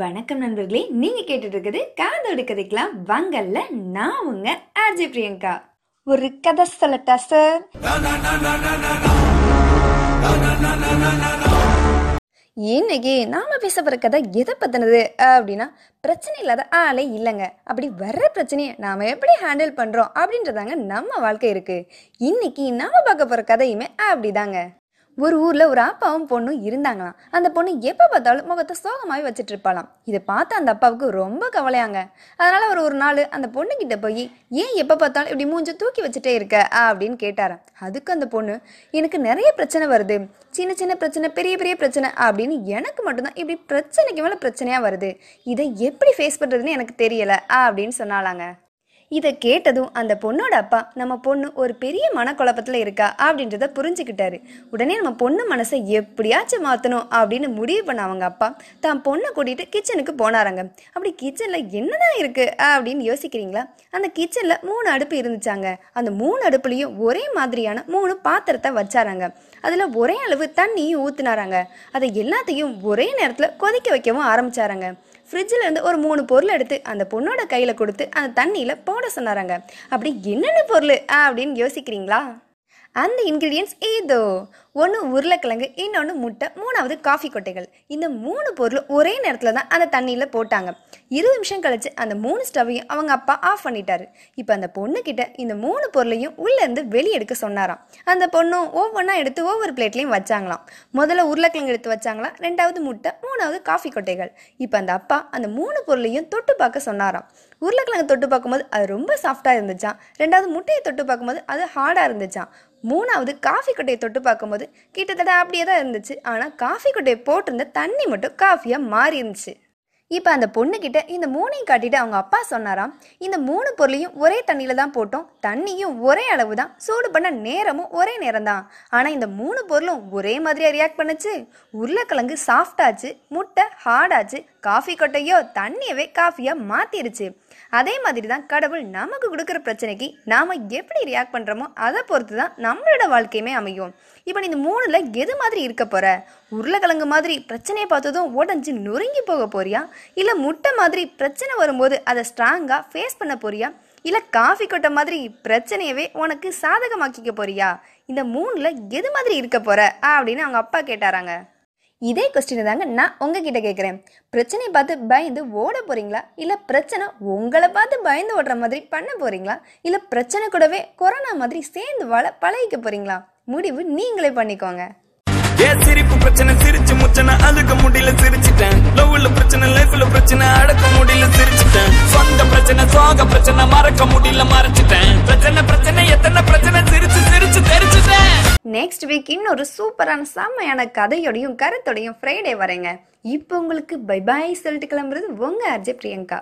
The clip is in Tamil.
வணக்கம் நண்பர்களே நீங்க கேட்டுட்டு இருக்குது காதோடு கதைக்கலாம். வங்கல்ல நான் உங்க ஆர்ஜே பிரியங்கா. ஒரு கதை சொல்லட்டா சார் இன்னைக்கு நாம பேச போற கதை எதை பத்தினது? அப்படின்னா பிரச்சனை இல்லாத ஆளே இல்லைங்க. அப்படி வர்ற பிரச்சனையை நாம எப்படி ஹேண்டில் பண்றோம் அப்படின்றதாங்க நம்ம வாழ்க்கை இருக்கு. இன்னைக்கு நாம பார்க்க போற கதையுமே அப்படிதாங்க. ஒரு ஊரில் ஒரு அப்பாவும் பொண்ணும் இருந்தாங்களாம். அந்த பொண்ணு எப்போ பார்த்தாலும் முகத்தை சோகமாகவே வச்சுட்டு இருப்பாளாம் இதை பார்த்து அந்த அப்பாவுக்கு ரொம்ப கவலையாங்க. அதனால் அவர் ஒரு நாள் அந்த பொண்ணுக்கிட்ட போய் ஏன் எப்போ பார்த்தாலும் இப்படி மூஞ்ச தூக்கி வச்சுட்டே இருக்க? அப்படின்னு கேட்டாராம். அதுக்கு அந்த பொண்ணு எனக்கு நிறைய பிரச்சனை வருது. சின்ன சின்ன பிரச்சனை பெரிய பெரிய பிரச்சனை அப்படின்னு எனக்கு மட்டும்தான் இப்படி பிரச்சனைக்கு மேலே பிரச்சனையாக வருது. இதை எப்படி ஃபேஸ் பண்ணுறதுன்னு எனக்கு தெரியலை அப்படின்னு சொன்னாலாங்க இதை கேட்டதும் அந்த பொண்ணோட அப்பா நம்ம பொண்ணு ஒரு பெரிய மனக்குழப்பத்தில் இருக்கா அப்படின்றத புரிஞ்சுக்கிட்டாரு. உடனே நம்ம பொண்ணு மனசை எப்படியாச்சும் மாற்றணும் அப்படின்னு முடிவு பண்ண அவங்க அப்பா தான் பொண்ணை கூட்டிகிட்டு கிச்சனுக்கு போனாராங்க. அப்படி கிச்சனில் என்னதான் இருக்குது அப்படின்னு யோசிக்கிறீங்களா? அந்த கிச்சனில் மூணு அடுப்பு இருந்துச்சாங்க. அந்த மூணு அடுப்புலையும் ஒரே மாதிரியான மூணு பாத்திரத்தை வச்சாராங்க. அதில் ஒரே அளவு தண்ணியும் ஊற்றுனாராங்க அதை எல்லாத்தையும் ஒரே நேரத்தில் கொதிக்க வைக்கவும் ஆரம்பிச்சாராங்க. ஃப்ரிட்ஜில் இருந்து ஒரு மூணு பொருள் எடுத்து அந்த பொண்ணோட கையில் கொடுத்து அந்த தண்ணியில் போட சொன்னாராங்க. அப்படி என்னென்ன பொருள்? அப்படின்னு யோசிக்கிறீங்களா? அந்த இன்க்ரீடியன்ஸ் ஏதோ. ஒன்று உருளைக்கிழங்கு இன்னொன்று முட்டை மூணாவது காஃபி கொட்டைகள். இந்த மூணு பொருள் ஒரே நேரத்தில் தான் அந்த தண்ணியில் போட்டாங்க. இருபது நிமிஷம் கழிச்சு அந்த மூணு ஸ்டவ்வையும் அவங்க அப்பா ஆஃப் பண்ணிட்டாரு. இப்போ அந்த பொண்ணுக்கிட்ட இந்த மூணு பொருளையும் உள்ளேருந்து வெளியே எடுக்க சொன்னாராம். அந்த பொண்ணும் ஒவ்வொன்றா எடுத்து ஒவ்வொரு பிளேட்லையும் வச்சாங்களாம். முதல்ல உருளைக்கிழங்கு எடுத்து வச்சாங்களாம் ரெண்டாவது முட்டை மூணாவது காஃபி கொட்டைகள். இப்போ அந்த அப்பா அந்த மூணு பொருளையும் தொட்டு பார்க்க சொன்னாராம். உருளைக்கிழங்கு தொட்டு பார்க்கும்போது அது ரொம்ப சாஃப்டாக இருந்துச்சான் ரெண்டாவது முட்டையை தொட்டு பார்க்கும்போது அது ஹார்டாக இருந்துச்சான் மூணாவது காஃபி கொட்டையை தொட்டு பார்க்கும்போது கிட்டத்தட்ட அப்படியே தான் இருந்துச்சு. ஆனால் காஃபி கொட்டையை போட்டிருந்த தண்ணி மட்டும் காஃபியாக மாறி இருந்துச்சு. இப்போ அந்த பொண்ணுக்கிட்ட இந்த மூணையும் காட்டிட்டு அவங்க அப்பா சொன்னாராம் இந்த மூணு பொருளையும் ஒரே தண்ணியில் தான் போட்டோம். தண்ணியும் ஒரே அளவு தான். சூடு பண்ண நேரமும் ஒரே நேரம் தான். ஆனால் இந்த மூணு பொருளும் ஒரே மாதிரியாக ரியாக்ட் பண்ணுச்சு. உருளைக்கிழங்கு சாஃப்டாச்சு முட்டை ஹார்டாச்சு காஃபி கொட்டையோ தண்ணியவே காஃபியாக மாற்றிருச்சு அதே மாதிரி தான் கடவுள் நமக்கு கொடுக்குற பிரச்சனைக்கு நாம் எப்படி ரியாக்ட் பண்ணுறோமோ அதை பொறுத்து தான் நம்மளோட வாழ்க்கையுமே அமையும். இப்போ நீ இந்த மூணில் எது மாதிரி இருக்க போகிற உருளைக்கிழங்கு மாதிரி பிரச்சனையை பார்த்ததும் உடஞ்சி நொறுங்கி போக போறியா? இல்லை முட்டை மாதிரி பிரச்சனை வரும்போது அதை ஸ்ட்ராங்காக ஃபேஸ் பண்ண போறியா? இல்லை காஃபி கொட்டை மாதிரி பிரச்சனையவே உனக்கு சாதகமாக்கிக்க போறியா? இந்த மூணில் எது மாதிரி இருக்க போகிற அப்படின்னு அவங்க அப்பா கேட்டாராங்க. இதே கொஸ்டினை தாங்க நான் உங்ககிட்ட கேட்குறேன் பிரச்சனையை பார்த்து பயந்து ஓட போகிறீங்களா இல்லை பிரச்சனை உங்களை பார்த்து பயந்து ஓடுற மாதிரி பண்ண போகிறீங்களா இல்லை பிரச்சனை கூடவே கொரோனா மாதிரி சேர்ந்து வாழ பழகிக்க போகிறீங்களா முடிவு நீங்களே பண்ணிக்கோங்க. சிரிப்பு பிரச்சனை சிரிச்சு முச்சனை அழுக முடியல சிரிச்சு நெக்ஸ்ட் வீக் இன்னொரு சூப்பரான செம்மையான கதையோடையும் கருத்தோடையும் ஃப்ரைடே வரேங்க. இப்போ உங்களுக்கு பை பாய் சொல்லிட்டு கிளம்புறது உங்க அர்ஜய் பிரியங்கா.